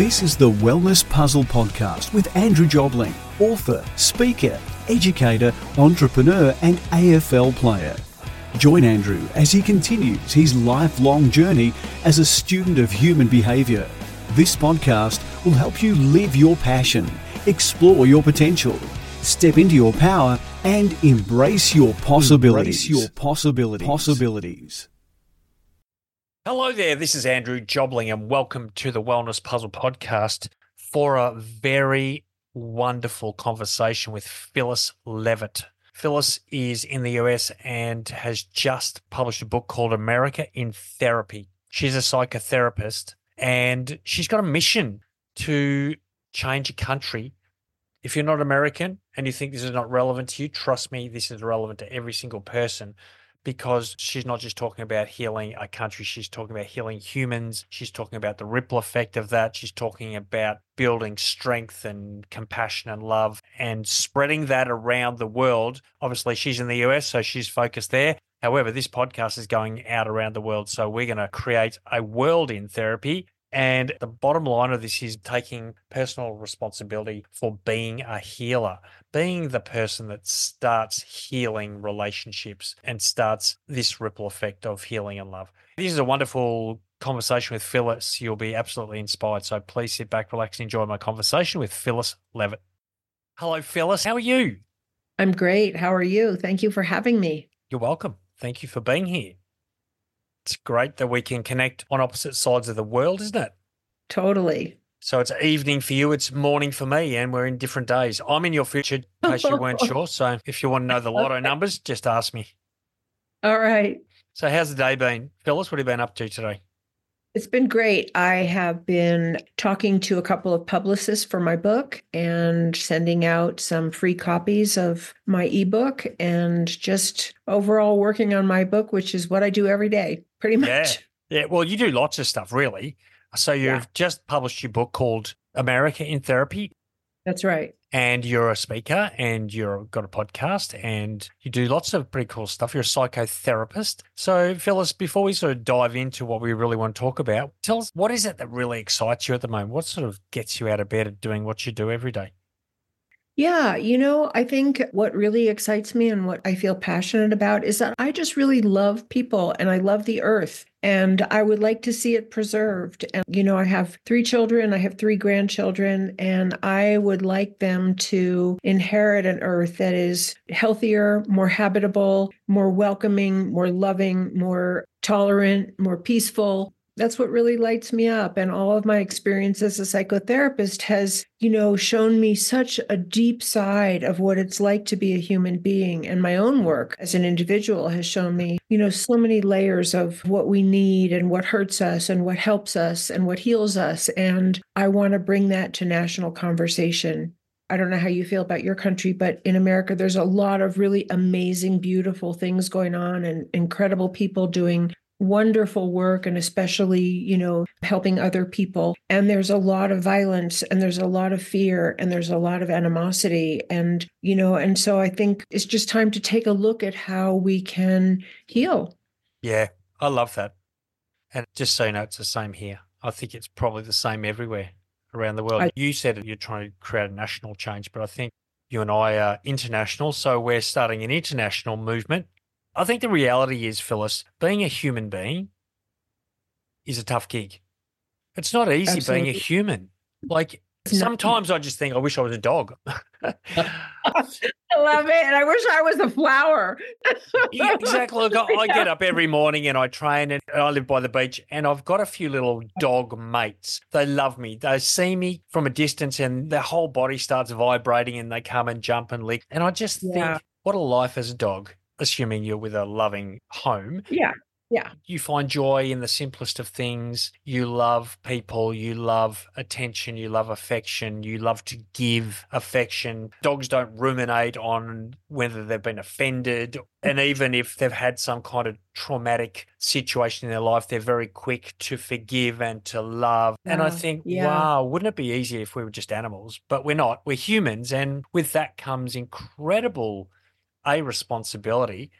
This is the Wellness Puzzle Podcast with Andrew Jobling, author, speaker, educator, entrepreneur, and AFL player. Join Andrew as he continues his lifelong journey as a student of human behaviour. This podcast will help you live your passion, explore your potential, step into your power, and embrace your possibilities. Embrace your possibilities. Possibilities. Hello there, this is Andrew Jobling, and welcome to the Wellness Puzzle Podcast for a very wonderful conversation with Phyllis Leavitt. Phyllis is in the US and has just published a book called America in Therapy. She's a psychotherapist and she's got a mission to change a country. If you're not American and you think this is not relevant to you, trust me, this is relevant to every single person because she's not just talking about healing a country, she's talking about healing humans. She's talking about the ripple effect of that. She's talking about building strength and compassion and love and spreading that around the world. Obviously, she's in the US, so she's focused there. However, this podcast is going out around the world. So we're going to create a world in therapy and the bottom line of this is taking personal responsibility for being a healer, being the person that starts healing relationships and starts this ripple effect of healing and love. This is a wonderful conversation with Phyllis. You'll be absolutely inspired. So please sit back, relax, and enjoy my conversation with Phyllis Leavitt. Hello, Phyllis. How are you? I'm great. How are you? Thank you for having me. You're welcome. Thank you for being here. It's great that we can connect on opposite sides of the world, isn't it? Totally. So it's evening for you, it's morning for me, and we're in different days. I'm in your future, in case you weren't sure. So if you want to know the lotto numbers, just ask me. All right. So how's the day been? Phyllis, what have you been up to today? It's been great. I have been talking to a couple of publicists for my book and sending out some free copies of my ebook and just overall working on my book, which is what I do every day, pretty much. Yeah. Yeah. Well, you do lots of stuff, really. So you've yeah. just published your book called America in Therapy. That's right and you're a speaker and you've got a podcast and you do lots of pretty cool stuff. You're a psychotherapist. So, Phyllis, before we sort of dive into what we really want to talk about, tell us what is it that really excites you at the moment? What sort of gets you out of bed and doing what you do every day? Yeah, you know, I think what really excites me and what I feel passionate about is that I just really love people and I love the earth and I would like to see it preserved. And, you know, I have three children, I have three grandchildren, and I would like them to inherit an earth that is healthier, more habitable, more welcoming, more loving, more tolerant, more peaceful, that's what really lights me up and all of my experience as a psychotherapist has you know shown me such a deep side of what it's like to be a human being and my own work as an individual has shown me you know so many layers of what we need and what hurts us and what helps us and what heals us and i want to bring that to national conversation. I don't know how you feel about your country, but in America, there's a lot of really amazing, beautiful things going on and incredible people doing wonderful work and especially, you know, helping other people. And there's a lot of violence and there's a lot of fear and there's a lot of animosity. And, you know, and so I think it's just time to take a look at how we can heal. Yeah, I love that. And just so you know, it's the same here. I think it's probably the same everywhere around the world. I, you said you're trying to create a national change, but I think you and I are international. So we're starting an international movement I think the reality is, Phyllis, being a human being is a tough gig. It's not easy Absolutely. being a human. Like sometimes I just think I wish I was a dog. I love it. And I wish I was a flower. yeah, exactly. Look, I, get up every morning and I train and I live by the beach and I've got a few little dog mates. They love me. They see me from a distance and their whole body starts vibrating and they come and jump and lick. And I just yeah. think, what a life as a dog assuming you're with a loving home. Yeah. Yeah. You find joy in the simplest of things. You love people. You love attention. You love affection. You love to give affection. Dogs don't ruminate on whether they've been offended. And mm-hmm. even if they've had some kind of traumatic situation in their life, they're very quick to forgive and to love. And I oh, think, yeah. wow, wouldn't it be easier if we were just animals? But we're not. We're humans. And with that comes incredible a responsibility,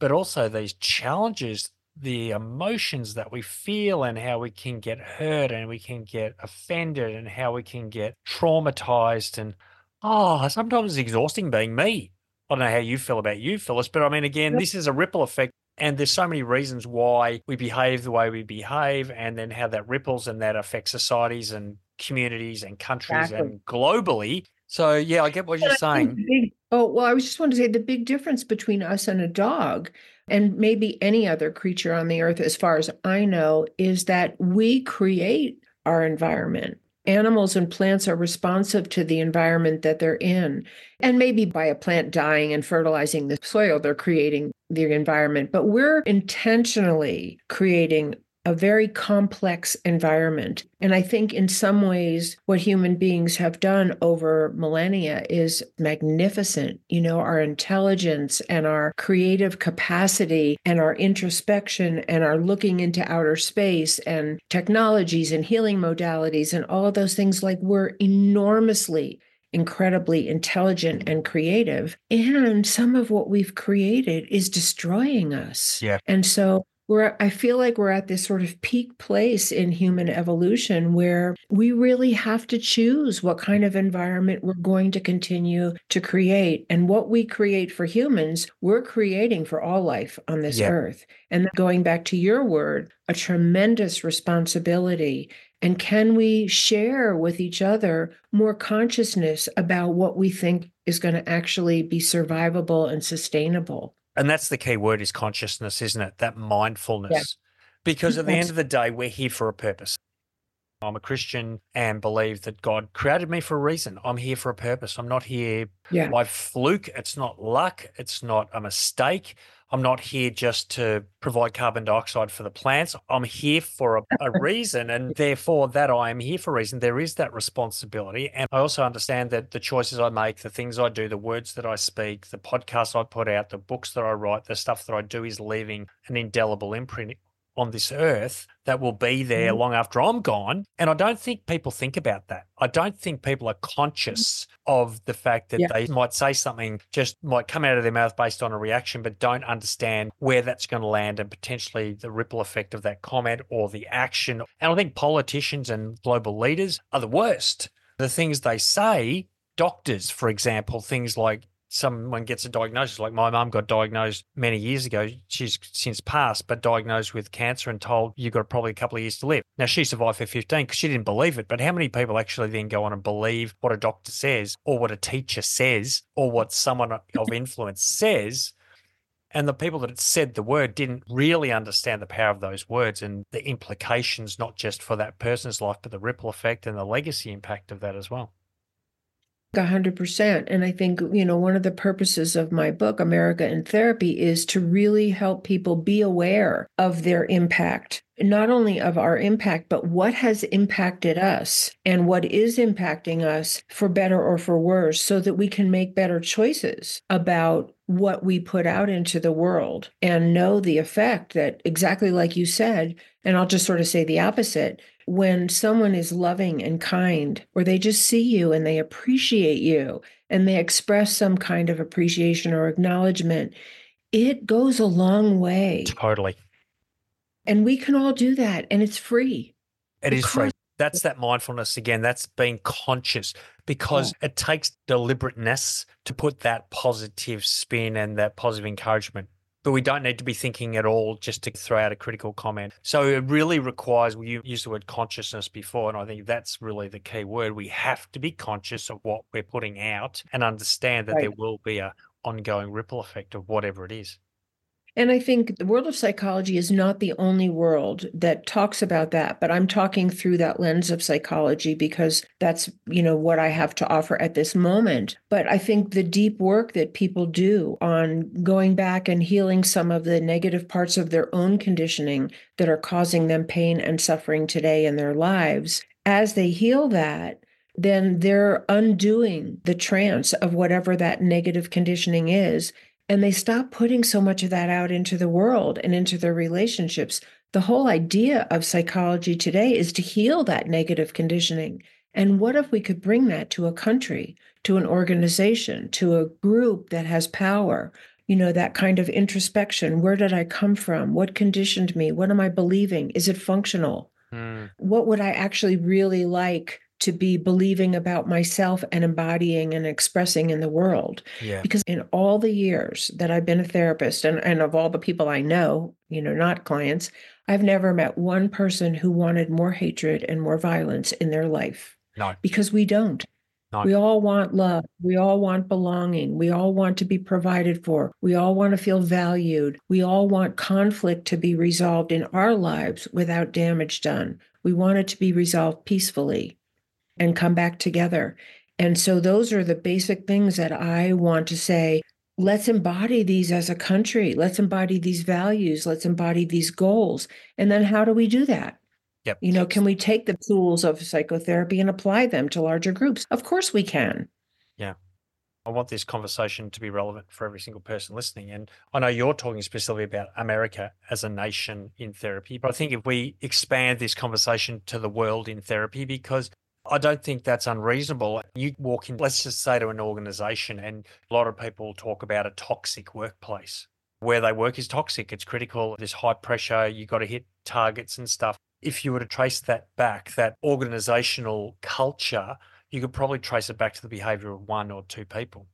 but also these challenges the emotions that we feel and how we can get hurt and we can get offended and how we can get traumatized and oh sometimes it's exhausting being me i don't know how you feel about you phyllis but i mean again yep. this is a ripple effect and there's so many reasons why we behave the way we behave and then how that ripples and that affects societies and communities and countries exactly. and globally so yeah i get what you're saying big, oh well i was just want to say the big difference between us and a dog and maybe any other creature on the earth, as far as I know, is that we create our environment. Animals and plants are responsive to the environment that they're in. And maybe by a plant dying and fertilizing the soil, they're creating the environment. But we're intentionally creating a very complex environment. And I think in some ways, what human beings have done over millennia is magnificent. You know, our intelligence and our creative capacity and our introspection and our looking into outer space and technologies and healing modalities and all of those things, like we're enormously incredibly intelligent and creative. And some of what we've created is destroying us. Yeah. And so we're i feel like we're at this sort of peak place in human evolution where we really have to choose what kind of environment we're going to continue to create. And what we create for humans we're creating for all life on this yeah. earth. And going back to your word a tremendous responsibility. And can we share with each other more consciousness about what we think is going to actually be survivable and sustainable and that's the key word is consciousness, isn't it? That mindfulness. Yeah. Because at the end of the day, we're here for a purpose. I'm a Christian and believe that God created me for a reason. I'm here for a purpose. I'm not here yeah. by fluke. It's not luck. It's not a mistake. I'm not here just to provide carbon dioxide for the plants. I'm here for a, a reason. And therefore, that I am here for a reason. There is that responsibility. And I also understand that the choices I make, the things I do, the words that I speak, the podcasts I put out, the books that I write, the stuff that I do is leaving an indelible imprint on this earth that will be there mm-hmm. long after I'm gone. And I don't think people think about that. I don't think people are conscious of the fact that yeah. they might say something just might come out of their mouth based on a reaction, but don't understand where that's going to land and potentially the ripple effect of that comment or the action. And I think politicians and global leaders are the worst. The things they say doctors, for example, things like someone gets a diagnosis, like my mum got diagnosed many years ago. She's since passed, but diagnosed with cancer and told you've got probably a couple of years to live. Now, she survived for 15 because she didn't believe it. But how many people actually then go on and believe what a doctor says or what a teacher says or what someone of influence says? And the people that said the word didn't really understand the power of those words and the implications, not just for that person's life, but the ripple effect and the legacy impact of that as well. 100%. And I think, you know, one of the purposes of my book, America in Therapy, is to really help people be aware of their impact, not only of our impact, but what has impacted us and what is impacting us for better or for worse, so that we can make better choices about what we put out into the world and know the effect that, exactly like you said, and I'll just sort of say the opposite when someone is loving and kind, or they just see you and they appreciate you and they express some kind of appreciation or acknowledgement, it goes a long way. Totally. And we can all do that, and it's free. It is free. That's that mindfulness again. That's being conscious because yeah. it takes deliberateness to put that positive spin and that positive encouragement but we don't need to be thinking at all just to throw out a critical comment. So it really requires, you used the word consciousness before, and I think that's really the key word. We have to be conscious of what we're putting out and understand that right. there will be a ongoing ripple effect of whatever it is. And I think the world of psychology is not the only world that talks about that, but I'm talking through that lens of psychology because that's, you know, what I have to offer at this moment. But I think the deep work that people do on going back and healing some of the negative parts of their own conditioning that are causing them pain and suffering today in their lives, as they heal that, then they're undoing the trance of whatever that negative conditioning is and they stop putting so much of that out into the world and into their relationships. The whole idea of psychology today is to heal that negative conditioning. And what if we could bring that to a country, to an organization, to a group that has power, you know, that kind of introspection. Where did I come from? What conditioned me? What am I believing? Is it functional? Mm. What would I actually really like to be believing about myself and embodying and expressing in the world? Yeah. Because in all the years that I've been a therapist and, and of all the people I know, you know, not clients, I've never met one person who wanted more hatred and more violence in their life. No. Because we don't. We all want love. We all want belonging. We all want to be provided for. We all want to feel valued. We all want conflict to be resolved in our lives without damage done. We want it to be resolved peacefully and come back together. And so, those are the basic things that I want to say. Let's embody these as a country. Let's embody these values. Let's embody these goals. And then, how do we do that? Yep. You know, can we take the tools of psychotherapy and apply them to larger groups? Of course we can. Yeah. I want this conversation to be relevant for every single person listening. And I know you're talking specifically about America as a nation in therapy, but I think if we expand this conversation to the world in therapy, because I don't think that's unreasonable. You walk in, let's just say to an organization, and a lot of people talk about a toxic workplace. Where they work is toxic. It's critical. There's high pressure. You got to hit targets and stuff if you were to trace that back, that organizational culture, you could probably trace it back to the behavior of one or two people.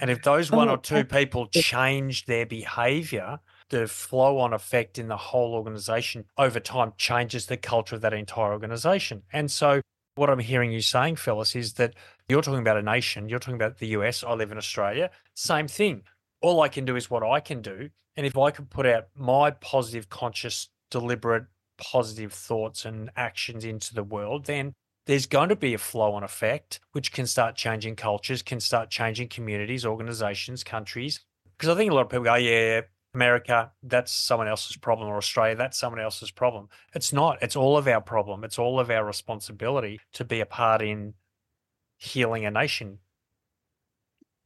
And if those one oh, or two people change their behavior, the flow on effect in the whole organization over time changes the culture of that entire organization. And so, what I'm hearing you saying, Phyllis, is that you're talking about a nation, you're talking about the US, I live in Australia, same thing. All I can do is what I can do. And if I can put out my positive, conscious, deliberate positive thoughts and actions into the world, then there's going to be a flow on effect, which can start changing cultures, can start changing communities, organizations, countries. Because I think a lot of people go, yeah, America, that's someone else's problem, or Australia, that's someone else's problem. It's not. It's all of our problem. It's all of our responsibility to be a part in healing a nation,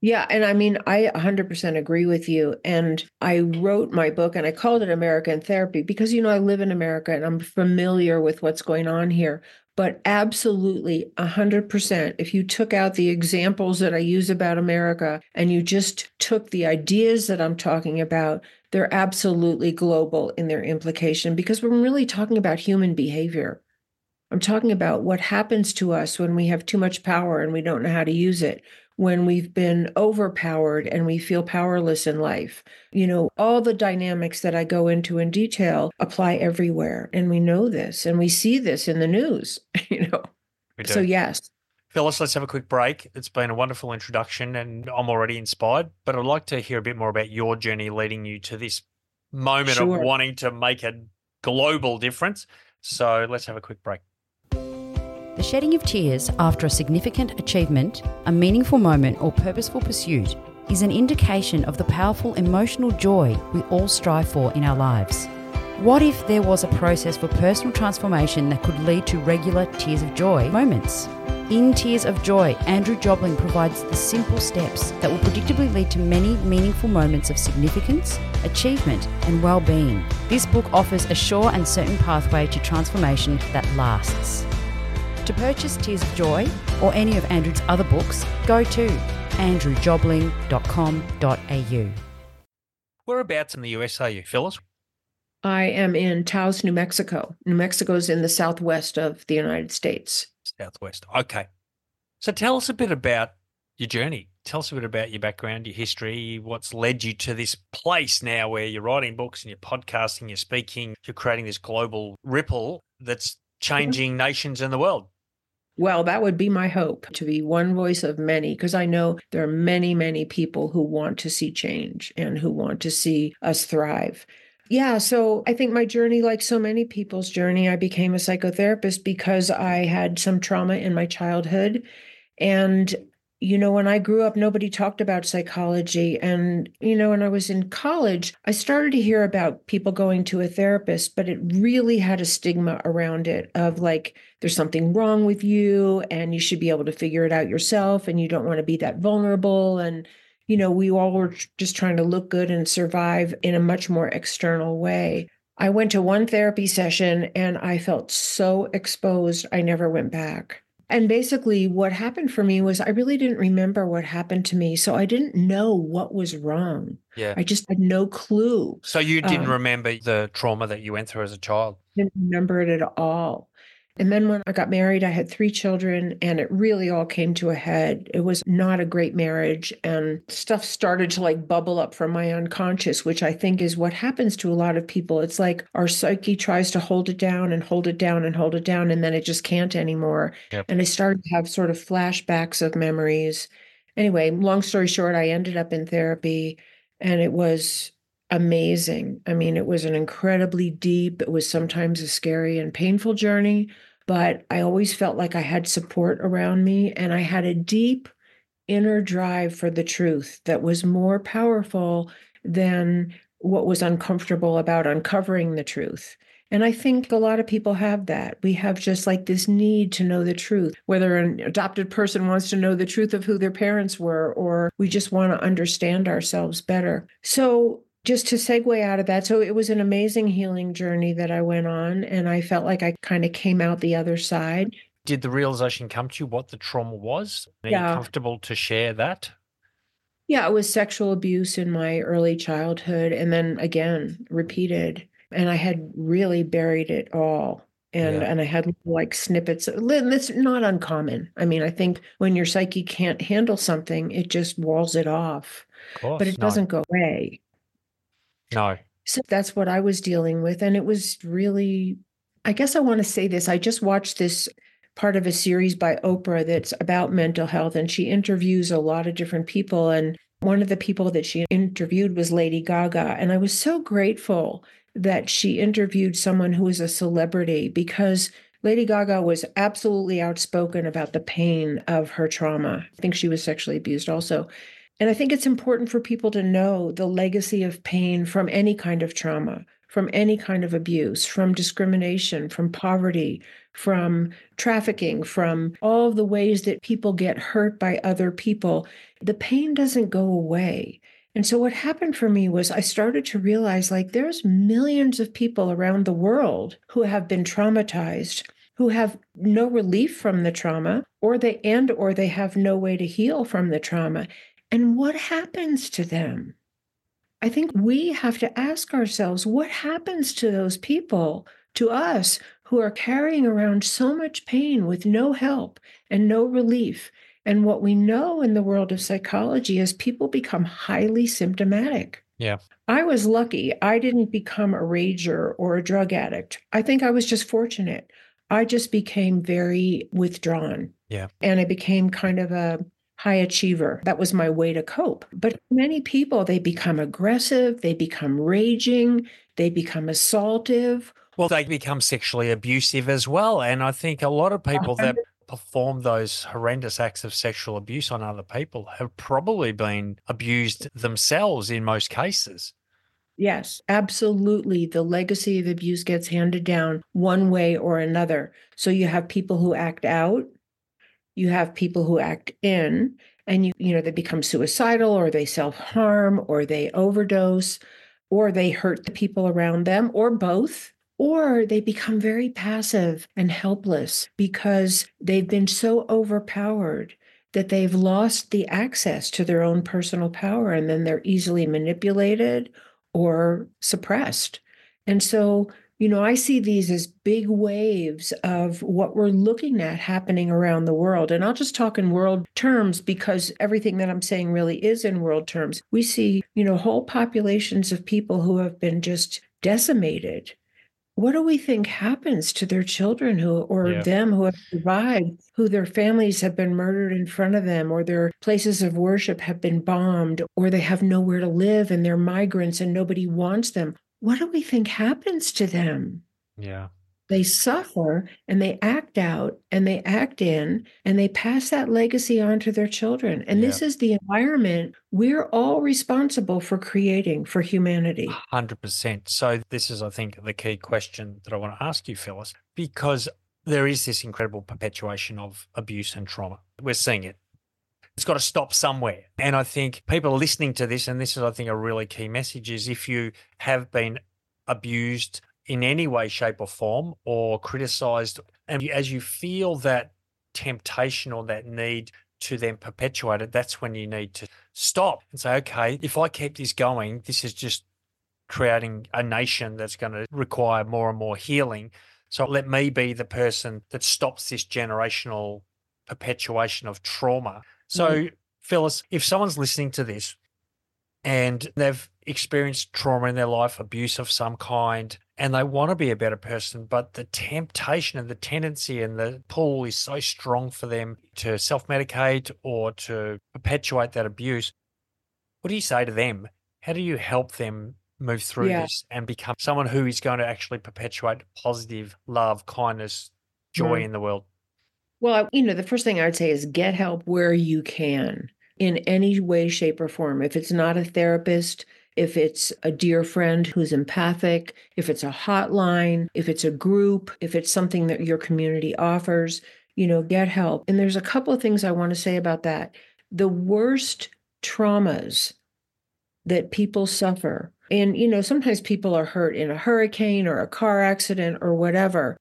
yeah. And I mean, I 100% agree with you. And I wrote my book and I called it America in Therapy because, you know, I live in America and I'm familiar with what's going on here. But absolutely 100%, if you took out the examples that I use about America and you just took the ideas that I'm talking about, they're absolutely global in their implication because we're really talking about human behavior. I'm talking about what happens to us when we have too much power and we don't know how to use it when we've been overpowered and we feel powerless in life. You know, all the dynamics that I go into in detail apply everywhere. And we know this and we see this in the news, you know. So, yes. Phyllis, let's have a quick break. It's been a wonderful introduction and I'm already inspired, but I'd like to hear a bit more about your journey leading you to this moment sure. of wanting to make a global difference. So let's have a quick break. The shedding of tears after a significant achievement, a meaningful moment, or purposeful pursuit is an indication of the powerful emotional joy we all strive for in our lives. What if there was a process for personal transformation that could lead to regular tears of joy moments? In Tears of Joy, Andrew Jobling provides the simple steps that will predictably lead to many meaningful moments of significance, achievement, and well being. This book offers a sure and certain pathway to transformation that lasts. To purchase Tears of Joy or any of Andrew's other books, go to andrewjobling.com.au. Whereabouts in the US are you, Phyllis? I am in Taos, New Mexico. New Mexico is in the southwest of the United States. Southwest. Okay. So tell us a bit about your journey. Tell us a bit about your background, your history, what's led you to this place now where you're writing books and you're podcasting, you're speaking, you're creating this global ripple that's changing mm-hmm. nations in the world. Well, that would be my hope to be one voice of many, because I know there are many, many people who want to see change and who want to see us thrive. Yeah, so I think my journey, like so many people's journey, I became a psychotherapist because I had some trauma in my childhood. And you know, when I grew up, nobody talked about psychology. And, you know, when I was in college, I started to hear about people going to a therapist, but it really had a stigma around it of like, there's something wrong with you and you should be able to figure it out yourself and you don't want to be that vulnerable. And, you know, we all were just trying to look good and survive in a much more external way. I went to one therapy session and I felt so exposed, I never went back And basically, what happened for me was I really didn't remember what happened to me. So I didn't know what was wrong. Yeah. I just had no clue. So you didn't Um, remember the trauma that you went through as a child? didn't remember it at all. And then when I got married, I had three children, and it really all came to a head. It was not a great marriage, and stuff started to like bubble up from my unconscious, which I think is what happens to a lot of people. It's like our psyche tries to hold it down and hold it down and hold it down, and then it just can't anymore. Yep. And I started to have sort of flashbacks of memories. Anyway, long story short, I ended up in therapy, and it was amazing. I mean, it was an incredibly deep, it was sometimes a scary and painful journey, but I always felt like I had support around me and I had a deep inner drive for the truth that was more powerful than what was uncomfortable about uncovering the truth. And I think a lot of people have that. We have just like this need to know the truth, whether an adopted person wants to know the truth of who their parents were, or we just want to understand ourselves better. So, just to segue out of that, so it was an amazing healing journey that I went on, and I felt like I kind of came out the other side. Did the realization come to you what the trauma was? Are you Yeah. comfortable to share that? Yeah, it was sexual abuse in my early childhood, and then again repeated. And I had really buried it all. And, Yeah. and I had like snippets. That's not uncommon. I mean, I think when your psyche can't handle something, it just walls it off, Of but it doesn't go away. No. So that's what I was dealing with. And it was really, I guess I want to say this. I just watched this part of a series by Oprah that's about mental health, and she interviews a lot of different people. And one of the people that she interviewed was Lady Gaga. And I was so grateful that she interviewed someone who was a celebrity because Lady Gaga was absolutely outspoken about the pain of her trauma. I think she was sexually abused also. And I think it's important for people to know the legacy of pain from any kind of trauma, from any kind of abuse, from discrimination, from poverty, from trafficking, from all the ways that people get hurt by other people. The pain doesn't go away. And so what happened for me was I started to realize like there's millions of people around the world who have been traumatized who have no relief from the trauma or they and or they have no way to heal from the trauma and what happens to them i think we have to ask ourselves what happens to those people to us who are carrying around so much pain with no help and no relief and what we know in the world of psychology is people become highly symptomatic Yeah. I was lucky. I didn't become a rager or a drug addict. I think I was just fortunate. I just became very withdrawn. Yeah. And I became kind of a high achiever. That was my way to cope. But many people, they become aggressive, they become raging, they become assaultive. Well, they become sexually abusive as well. And I think a lot of oh, people that perform those horrendous acts of sexual abuse on other people have probably been abused themselves in most cases. Yes, absolutely. The legacy of abuse gets handed down one way or another. So you have people who act out, you have people who act in, and you you know they become suicidal or they self-harm or they overdose or they hurt the people around them or both or they become very passive and helpless because they've been so overpowered that they've lost the access to their own personal power and then they're easily manipulated or suppressed. And so, you know, I see these as big waves of what we're looking at happening around the world. And I'll just talk in world terms because everything that I'm saying really is in world terms. We see, you know, whole populations of people who have been just decimated. What do we think happens to their children who or Yeah. them who have survived, who their families have been murdered in front of them, or their places of worship have been bombed, or they have nowhere to live and they're migrants and nobody wants them? What do we think happens to them? Yeah. They suffer and they act out and they act in and they pass that legacy on to their children. And this is the environment we're all responsible for creating for humanity. 100%. So, this is, I think, the key question that I want to ask you, Phyllis, because there is this incredible perpetuation of abuse and trauma. We're seeing it. It's got to stop somewhere. And I think people listening to this, and this is, I think, a really key message is if you have been abused in any way, shape, or form, or criticized, and as you feel that temptation or that need to then perpetuate it, that's when you need to stop and say, okay, if I keep this going, this is just creating a nation that's going to require more and more healing. So let me be the person that stops this generational perpetuation of trauma. So, mm. Phyllis, if someone's listening to this and they've experienced trauma in their life, abuse of some kind, and they want to be a better person, but the temptation and the tendency and the pull is so strong for them to self medicate or to perpetuate that abuse. What do you say to them? How do you help them move through yeah. this and become someone who is going to actually perpetuate positive love, kindness, joy mm. in the world? Well, you know, the first thing I would say is get help where you can in any way, shape, or form. If it's not a therapist, if it's a dear friend who's empathic, if it's a hotline, if it's a group, if it's something that your community offers, you know, get help. And there's a couple of things I want to say about that. The worst traumas that people suffer, and, you know, sometimes people are hurt in a hurricane or a car accident or whatever.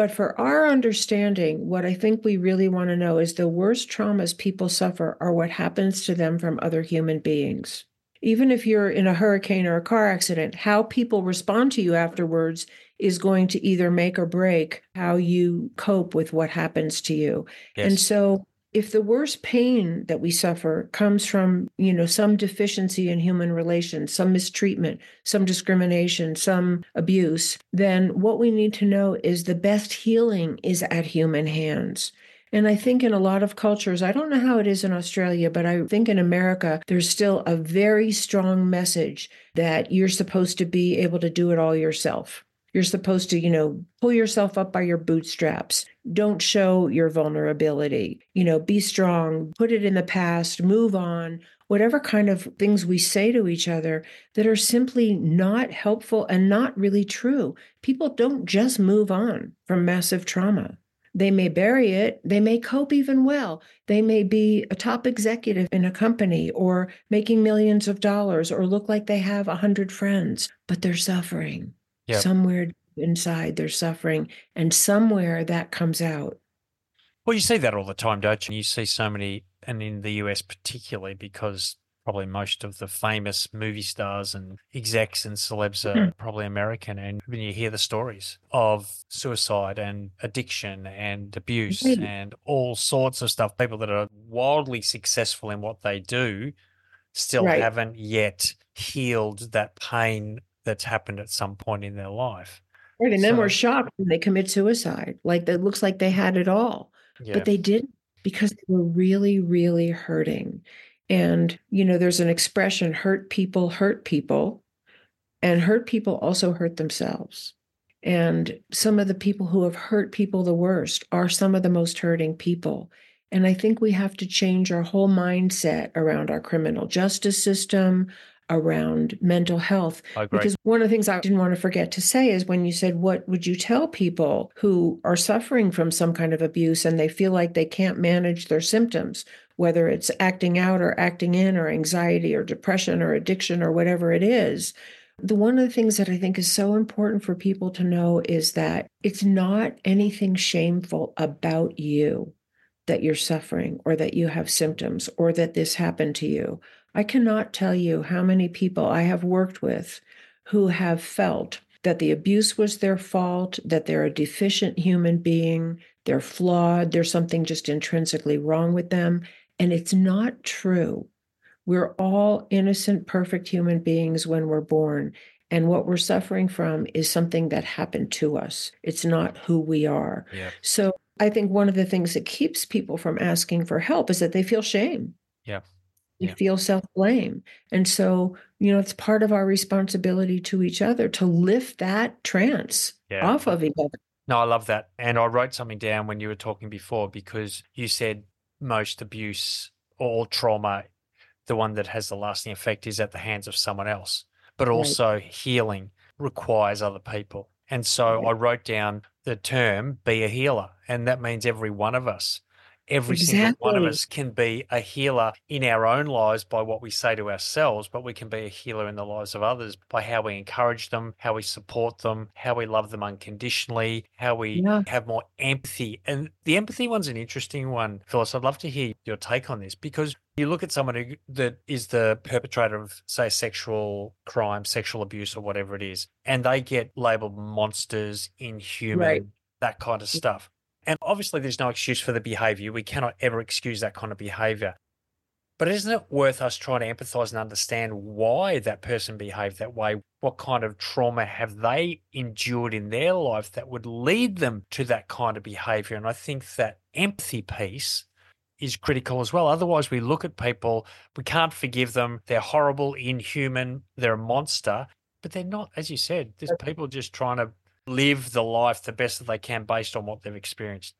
But for our understanding, what I think we really want to know is the worst traumas people suffer are what happens to them from other human beings even if you're in a hurricane or a car accident, how people respond to you afterwards is going to either make or break how you cope with what happens to you. Yes. And so if the worst pain that we suffer comes from you know some deficiency in human relations some mistreatment some discrimination some abuse then what we need to know is the best healing is at human hands and I think in a lot of cultures, I don't know how it is in Australia, but I think in America, there's still a very strong message that you're supposed to be able to do it all yourself. You're supposed to, you know, pull yourself up by your bootstraps. Don't show your vulnerability. You know, be strong, put it in the past, move on. Whatever kind of things we say to each other that are simply not helpful and not really true. People don't just move on from massive trauma. They may bury it. They may cope even well. They may be a top executive in a company or making millions of dollars or look like they have a hundred friends, but they're suffering. Yep. Somewhere inside, they're suffering. And somewhere that comes out. Well, you see that all the time, don't you? You see so many, and in the US particularly, because probably most of the famous movie stars and execs and celebs are mm-hmm. probably American. And when you hear the stories of suicide and addiction and abuse mm-hmm. and all sorts of stuff, people that are wildly successful in what they do still right. haven't yet healed that pain that's happened at some point in their life. Right. And so, then we're shocked when they commit suicide. Like it looks like they had it all, yeah. but they didn't because they were really, really hurting. And, you know, there's an expression hurt people hurt people, and hurt people also hurt themselves. And some of the people who have hurt people the worst are some of the most hurting people. And I think we have to change our whole mindset around our criminal justice system, around mental health. Because one of the things I didn't want to forget to say is when you said, What would you tell people who are suffering from some kind of abuse and they feel like they can't manage their symptoms? whether it's acting out or acting in or anxiety or depression or addiction or whatever it is. The one of the things that I think is so important for people to know is that it's not anything shameful about you that you're suffering or that you have symptoms or that this happened to you. I cannot tell you how many people I have worked with who have felt that the abuse was their fault, that they're a deficient human being, they're flawed, there's something just intrinsically wrong with them. And it's not true. We're all innocent, perfect human beings when we're born. And what we're suffering from is something that happened to us. It's not who we are. Yeah. So I think one of the things that keeps people from asking for help is that they feel shame. Yeah. They yeah. feel self blame. And so, you know, it's part of our responsibility to each other to lift that trance yeah. off of each other. No, I love that. And I wrote something down when you were talking before because you said most abuse or trauma, the one that has the lasting effect is at the hands of someone else. But also right. healing requires other people. And so I wrote down the term be a healer. And that means every one of us. Every single one of us can be a healer in our own lives by what we say to ourselves, but we can be a healer in the lives of others by how we encourage them, how we support them, how we love them unconditionally, how we yeah. have more empathy. And the empathy one's an interesting one, Phyllis. I'd love to hear your take on this because you look at someone who that is the perpetrator of say sexual crime sexual abuse or whatever it is and they get labeled monsters inhuman right. that kind of stuff and obviously, there's no excuse for the behavior. We cannot ever excuse that kind of behavior. But isn't it worth us trying to empathize and understand why that person behaved that way? What kind of trauma have they endured in their life that would lead them to that kind of behavior? And I think that empathy piece is critical as well. Otherwise, we look at people, we can't forgive them. They're horrible, inhuman, they're a monster, but they're not, as you said, there's people just trying to live the life the best that they can based on what they've experienced.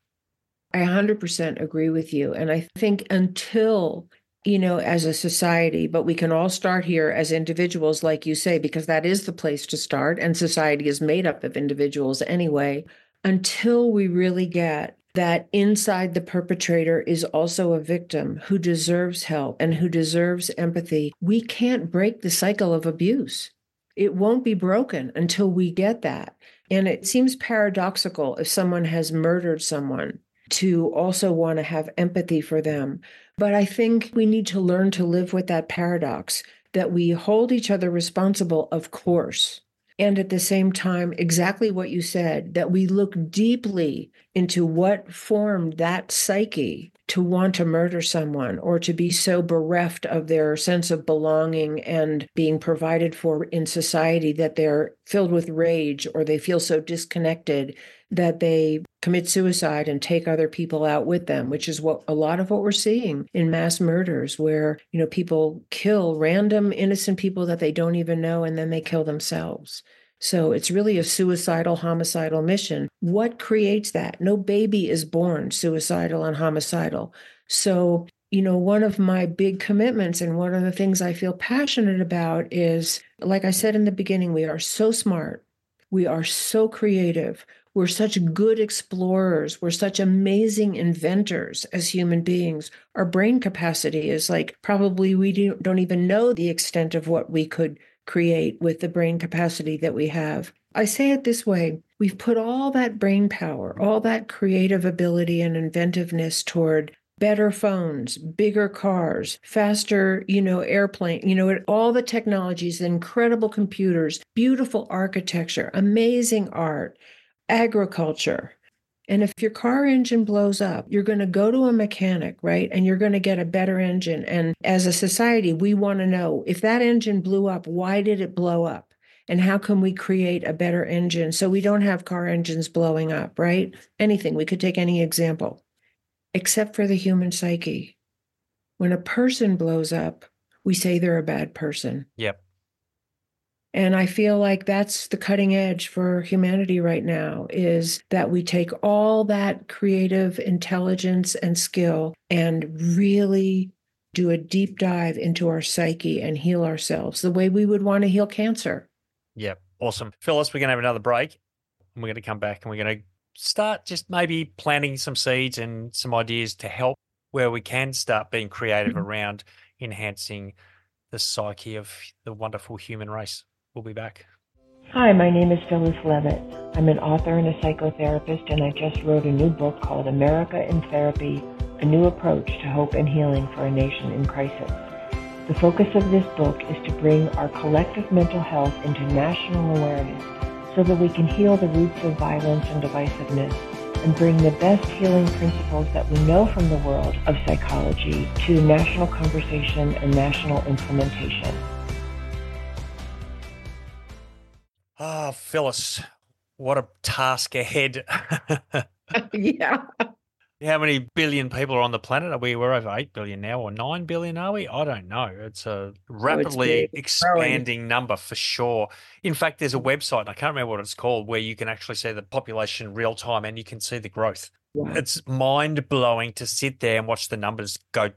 I 100% agree with you. And I think until, you know, as a society, but we can all start here as individuals, like you say, because that is the place to start. And society is made up of individuals anyway. Until we really get that inside the perpetrator is also a victim who deserves help and who deserves empathy, we can't break the cycle of abuse. It won't be broken until we get that. And it seems paradoxical if someone has murdered someone to also want to have empathy for them. But I think we need to learn to live with that paradox that we hold each other responsible, of course. And at the same time, exactly what you said, that we look deeply into what formed that psyche to want to murder someone or to be so bereft of their sense of belonging and being provided for in society that they're filled with rage or they feel so disconnected that they commit suicide and take other people out with them which is what a lot of what we're seeing in mass murders where you know people kill random innocent people that they don't even know and then they kill themselves so it's really a suicidal, homicidal mission. What creates that? No baby is born suicidal and homicidal. So, you know, one of my big commitments and one of the things I feel passionate about is, like I said in the beginning, we are so smart. We are so creative. We're such good explorers. We're such amazing inventors as human beings. Our brain capacity is like probably we don't even know the extent of what we could create with the brain capacity that we have. I say it this way we've put all that brain power, all that creative ability and inventiveness toward better phones, bigger cars, faster, you know, airplane, you know, all the technologies, incredible computers, beautiful architecture, amazing art, agriculture, and if your car engine blows up, you're going to go to a mechanic, right? And you're going to get a better engine. And as a society, we want to know if that engine blew up, why did it blow up? And how can we create a better engine so we don't have car engines blowing up, right? Anything. We could take any example, except for the human psyche. When a person blows up, we say they're a bad person. Yep. And I feel like that's the cutting edge for humanity right now is that we take all that creative intelligence and skill and really do a deep dive into our psyche and heal ourselves the way we would want to heal cancer. Yep. Awesome. Phyllis, we're going to have another break and we're going to come back and we're going to start just maybe planting some seeds and some ideas to help where we can start being creative mm-hmm. around enhancing the psyche of the wonderful human race. We'll be back. Hi, my name is Phyllis Leavitt. I'm an author and a psychotherapist, and I just wrote a new book called America in Therapy A New Approach to Hope and Healing for a Nation in Crisis. The focus of this book is to bring our collective mental health into national awareness so that we can heal the roots of violence and divisiveness and bring the best healing principles that we know from the world of psychology to national conversation and national implementation. Ah, oh, Phyllis, what a task ahead. yeah. How many billion people are on the planet? Are we we're over eight billion now, or nine billion? Are we? I don't know. It's a rapidly oh, expanding number for sure. In fact, there's a website I can't remember what it's called where you can actually see the population real time and you can see the growth. Wow. It's mind blowing to sit there and watch the numbers go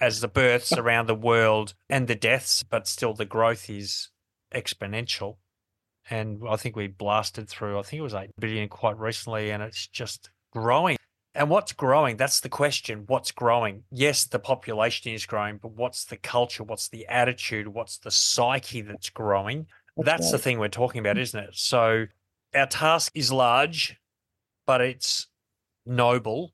as the births around the world and the deaths, but still the growth is exponential and I think we blasted through. I think it was eight billion quite recently, and it's just growing. And what's growing? That's the question. What's growing? Yes, the population is growing, but what's the culture? What's the attitude? What's the psyche that's growing? That's, that's the thing we're talking about, isn't it? So our task is large, but it's noble.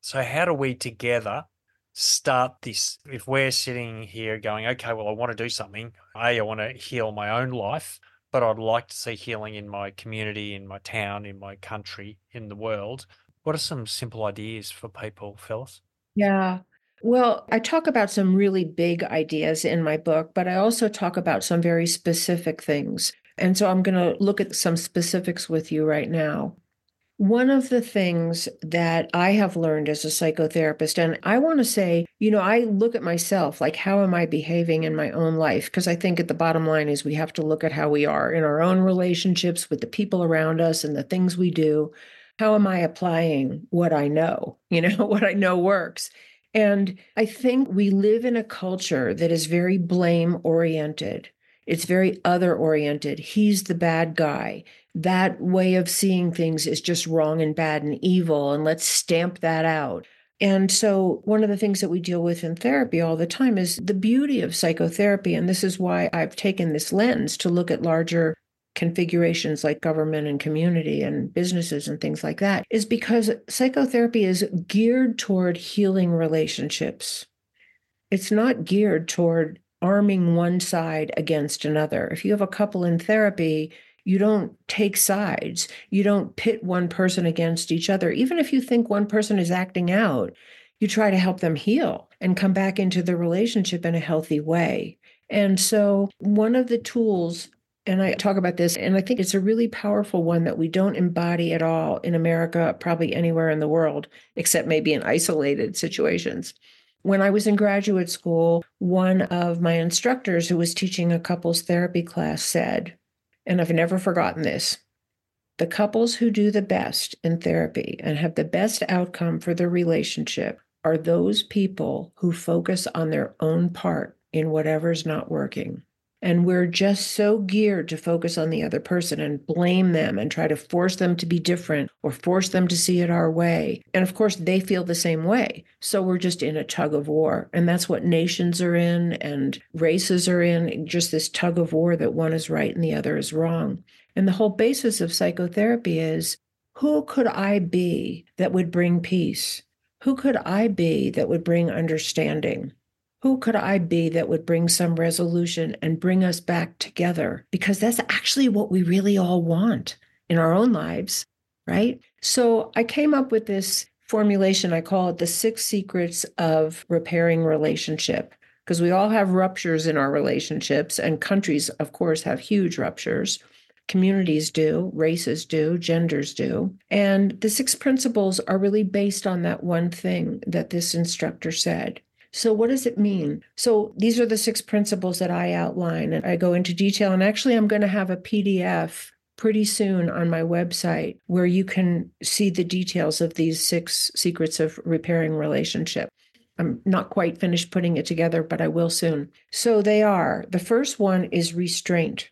So, how do we together start this? If we're sitting here going, okay, well, I want to do something, A, I want to heal my own life, but I'd like to see healing in my community, in my town, in my country, in the world. What are some simple ideas for people, Phyllis? Yeah. Well, I talk about some really big ideas in my book, but I also talk about some very specific things. And so I'm going to look at some specifics with you right now. One of the things that I have learned as a psychotherapist, and I want to say, you know, I look at myself like, how am I behaving in my own life? Because I think at the bottom line is we have to look at how we are in our own relationships with the people around us and the things we do how am I applying what I know, you know, what I know works? And I think we live in a culture that is very blame oriented. It's very other oriented. He's the bad guy. That way of seeing things is just wrong and bad and evil. And let's stamp that out. And so, one of the things that we deal with in therapy all the time is the beauty of psychotherapy. And this is why I've taken this lens to look at larger configurations like government and community and businesses and things like that is because psychotherapy is geared toward healing relationships. It's not geared toward arming one side against another. If you have a couple in therapy, you don't take sides. You don't pit one person against each other. Even if you think one person is acting out, you try to help them heal and come back into the relationship in a healthy way. And so, one of the tools and I talk about this, and I think it's a really powerful one that we don't embody at all in America, probably anywhere in the world, except maybe in isolated situations. When I was in graduate school, one of my instructors who was teaching a couples therapy class said, and I've never forgotten this the couples who do the best in therapy and have the best outcome for their relationship are those people who focus on their own part in whatever's not working. And we're just so geared to focus on the other person and blame them and try to force them to be different or force them to see it our way. And of course, they feel the same way. So we're just in a tug of war. And that's what nations are in and races are in just this tug of war that one is right and the other is wrong. And the whole basis of psychotherapy is who could I be that would bring peace? Who could I be that would bring understanding? Who could I be that would bring some resolution and bring us back together? Because that's actually what we really all want in our own lives, right? So I came up with this formulation. I call it the six secrets of repairing relationship because we all have ruptures in our relationships, and countries, of course, have huge ruptures. Communities do, races do, genders do. And the six principles are really based on that one thing that this instructor said. So, what does it mean? So, these are the six principles that I outline, and I go into detail. And actually, I'm going to have a PDF pretty soon on my website where you can see the details of these six secrets of repairing relationship. I'm not quite finished putting it together, but I will soon. So, they are the first one is restraint.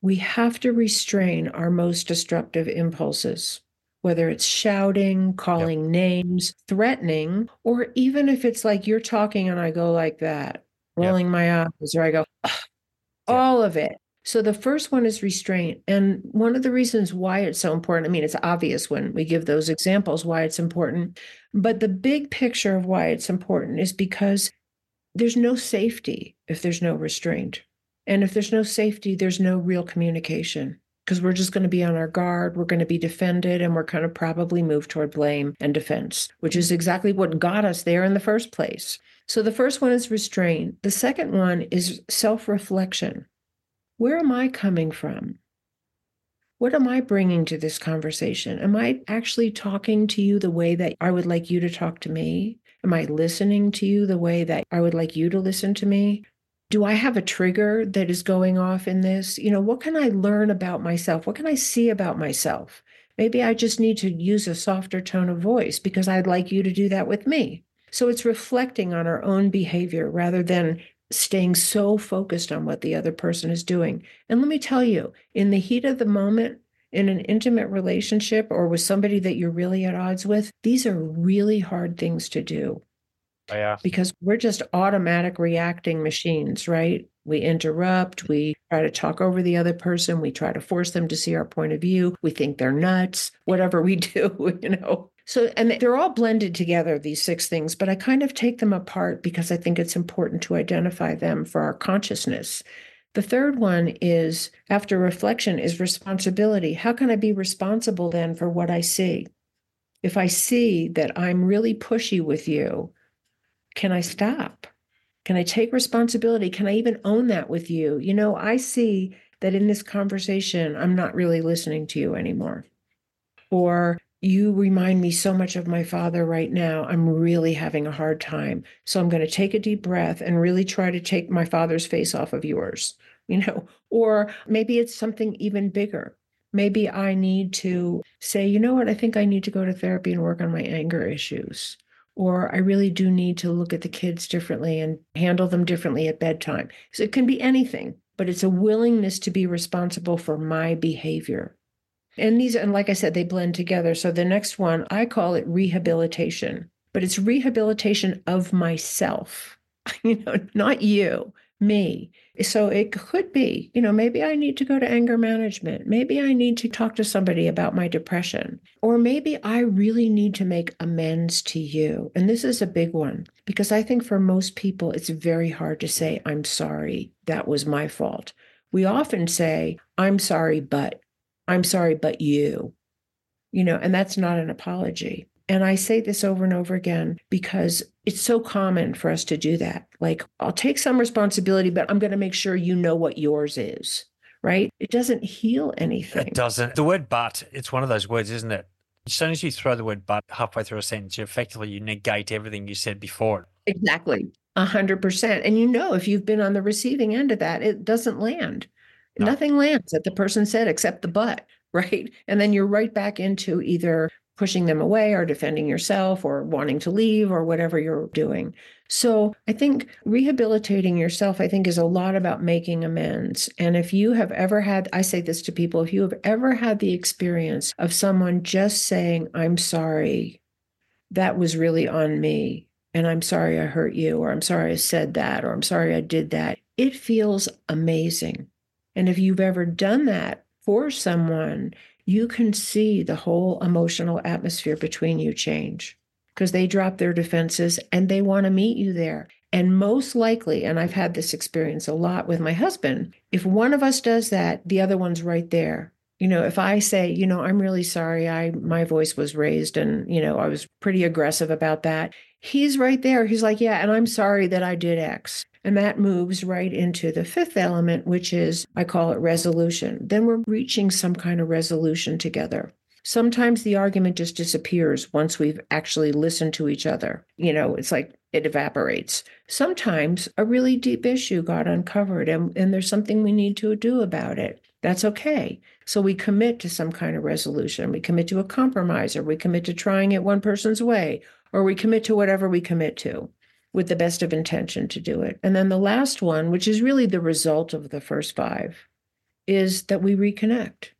We have to restrain our most destructive impulses whether it's shouting, calling yep. names, threatening, or even if it's like you're talking and I go like that, rolling yep. my eyes, or I go, all of it. So the first one is restraint. And one of the reasons why it's so important, I mean, it's obvious when we give those examples why it's important, but the big picture of why it's important is because there's no safety if there's no restraint. And if there's no safety, there's no real communication because we're just going to be on our guard. We're going to be defended and we're going to probably move toward blame and defense, which is exactly what got us there in the first place. So the first one is restraint. The second one is self reflection. Where am I coming from? What am I bringing to this conversation? Am I actually talking to you the way that I would like you to talk to me? Am I listening to you the way that I would like you to listen to me? Do I have a trigger that is going off in this? You know, what can I learn about myself? What can I see about myself? Maybe I just need to use a softer tone of voice because I'd like you to do that with me. So it's reflecting on our own behavior rather than staying so focused on what the other person is doing. And let me tell you, in the heat of the moment, in an intimate relationship or with somebody that you're really at odds with, these are really hard things to do. Oh, yeah. Because we're just automatic reacting machines, right? We interrupt, we try to talk over the other person, we try to force them to see our point of view, we think they're nuts, whatever we do, you know. So, and they're all blended together, these six things, but I kind of take them apart because I think it's important to identify them for our consciousness. The third one is after reflection is responsibility. How can I be responsible then for what I see? If I see that I'm really pushy with you, can I stop? Can I take responsibility? Can I even own that with you? You know, I see that in this conversation, I'm not really listening to you anymore. Or you remind me so much of my father right now. I'm really having a hard time. So I'm going to take a deep breath and really try to take my father's face off of yours, you know, or maybe it's something even bigger. Maybe I need to say, you know what, I think I need to go to therapy and work on my anger issues or I really do need to look at the kids differently and handle them differently at bedtime. So it can be anything, but it's a willingness to be responsible for my behavior. And these, and like I said, they blend together. So the next one, I call it rehabilitation, but it's rehabilitation of myself, you know, not you me. So it could be, you know, maybe I need to go to anger management. Maybe I need to talk to somebody about my depression. Or maybe I really need to make amends to you. And this is a big one because I think for most people, it's very hard to say, I'm sorry, that was my fault. We often say, I'm sorry, but I'm sorry, but you, you know, and that's not an apology. And I say this over and over again because it's so common for us to do that. Like, I'll take some responsibility, but I'm going to make sure you know what yours is, right? It doesn't heal anything. It doesn't. The word but, it's one of those words, isn't it? As soon as you throw the word but halfway through a sentence, you effectively you negate everything you said before. Exactly. A hundred percent. And you know, if you've been on the receiving end of that, it doesn't land. No. Nothing lands that the person said except the but, right? And then you're right back into either pushing them away or defending yourself or wanting to leave or whatever you're doing. So I think rehabilitating yourself, I think, is a lot about making amends. And if you have ever had, I say this to people, if you have ever had the experience of someone just saying, I'm sorry, that was really on me. And I'm sorry I hurt you, or I'm sorry I said that, or I'm sorry I did that. It feels amazing. And if you've ever done that for someone, you can see the whole emotional atmosphere between you change because they drop their defenses and they want to meet you there. And most likely, and I've had this experience a lot with my husband, if one of us does that, the other one's right there. You know, if I say, you know, I'm really sorry, I my voice was raised and, you know, I was pretty aggressive about that. He's right there. He's like, yeah, and I'm sorry that I did X. And that moves right into the fifth element, which is, I call it resolution. Then we're reaching some kind of resolution together. Sometimes the argument just disappears once we've actually listened to each other. You know, it's like it evaporates. Sometimes a really deep issue got uncovered and, and there's something we need to do about it. That's okay. So we commit to some kind of resolution. We commit to a compromise, or we commit to trying it one person's way, or we commit to whatever we commit to with the best of intention to do it. And then the last one, which is really the result of the first five, is that we reconnect.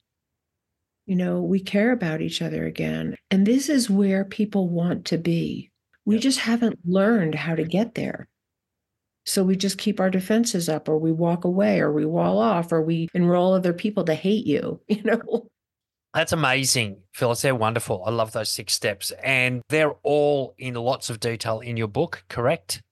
You know, we care about each other again. And this is where people want to be. We just haven't learned how to get there. So we just keep our defenses up, or we walk away, or we wall off, or we enroll other people to hate you, you know? That's amazing, Phyllis. They're wonderful. I love those six steps. And they're all in lots of detail in your book, correct?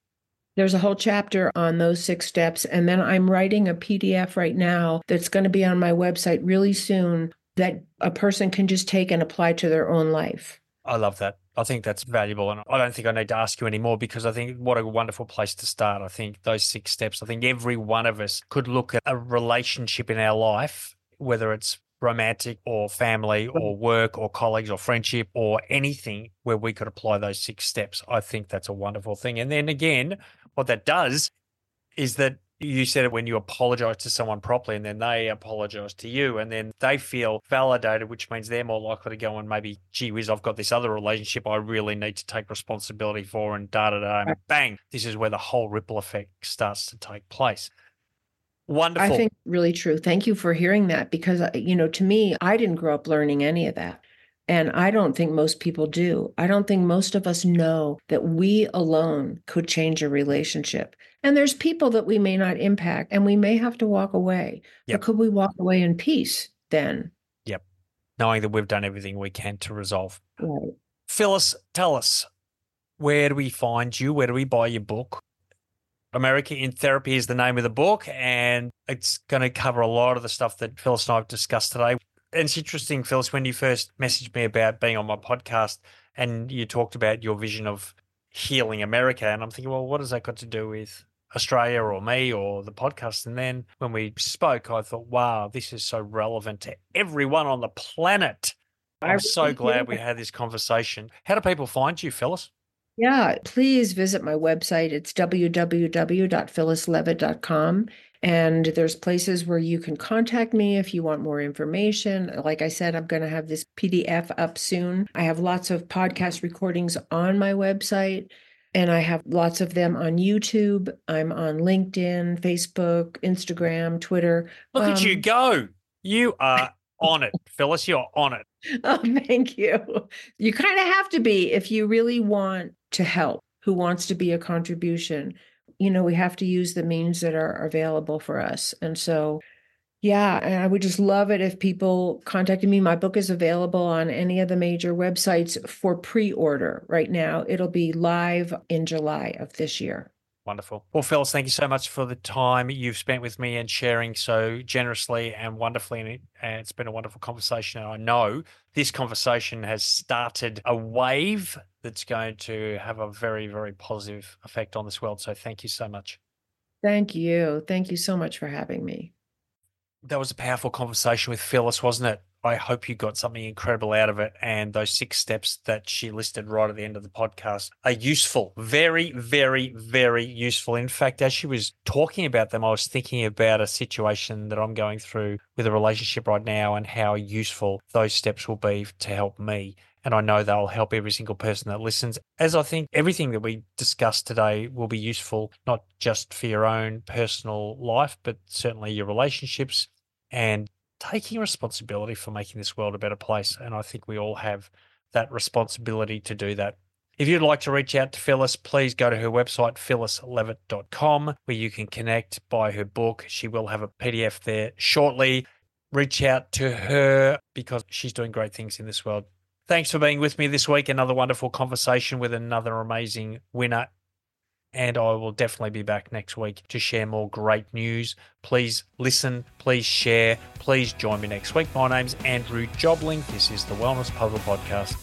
There's a whole chapter on those six steps. And then I'm writing a PDF right now that's going to be on my website really soon that a person can just take and apply to their own life. I love that. I think that's valuable. And I don't think I need to ask you anymore because I think what a wonderful place to start. I think those six steps, I think every one of us could look at a relationship in our life, whether it's romantic or family or mm-hmm. work or colleagues or friendship or anything where we could apply those six steps. I think that's a wonderful thing. And then again, what that does is that you said it when you apologize to someone properly and then they apologize to you and then they feel validated, which means they're more likely to go and maybe, gee whiz, I've got this other relationship I really need to take responsibility for and da da da. And bang, this is where the whole ripple effect starts to take place. Wonderful. I think really true. Thank you for hearing that because, uh, you know, to me, I didn't grow up learning any of that. And I don't think most people do. I don't think most of us know that we alone could change a relationship. And there's people that we may not impact and we may have to walk away. Yep. But could we walk away in peace then? Yep. Knowing that we've done everything we can to resolve. Right. Phyllis, tell us where do we find you? Where do we buy your book? America in Therapy is the name of the book, and it's going to cover a lot of the stuff that Phyllis and I have discussed today. And it's interesting, Phyllis, when you first messaged me about being on my podcast and you talked about your vision of healing America. And I'm thinking, well, what has that got to do with Australia or me or the podcast? And then when we spoke, I thought, wow, this is so relevant to everyone on the planet. I'm so glad we had this conversation. How do people find you, Phyllis? Yeah, please visit my website. It's www.phyllisleavitt.com. And there's places where you can contact me if you want more information. Like I said, I'm going to have this PDF up soon. I have lots of podcast recordings on my website, and I have lots of them on YouTube. I'm on LinkedIn, Facebook, Instagram, Twitter. Look um, at you um, go. You are on it, Phyllis. You're on it. Oh, thank you. You kind of have to be if you really want to help, who wants to be a contribution. You know, we have to use the means that are available for us. And so, yeah, and I would just love it if people contacted me. My book is available on any of the major websites for pre order right now. It'll be live in July of this year. Wonderful. Well, Phyllis, thank you so much for the time you've spent with me and sharing so generously and wonderfully. And it's been a wonderful conversation. And I know this conversation has started a wave that's going to have a very, very positive effect on this world. So thank you so much. Thank you. Thank you so much for having me. That was a powerful conversation with Phyllis, wasn't it? I hope you got something incredible out of it. And those six steps that she listed right at the end of the podcast are useful. Very, very, very useful. In fact, as she was talking about them, I was thinking about a situation that I'm going through with a relationship right now and how useful those steps will be to help me. And I know they'll help every single person that listens, as I think everything that we discussed today will be useful, not just for your own personal life, but certainly your relationships and taking responsibility for making this world a better place. And I think we all have that responsibility to do that. If you'd like to reach out to Phyllis, please go to her website, phyllisleavitt.com, where you can connect, buy her book. She will have a PDF there shortly. Reach out to her because she's doing great things in this world. Thanks for being with me this week. Another wonderful conversation with another amazing winner and I will definitely be back next week to share more great news. Please listen, please share, please join me next week. My name's Andrew Jobling. This is the Wellness Puzzle Podcast.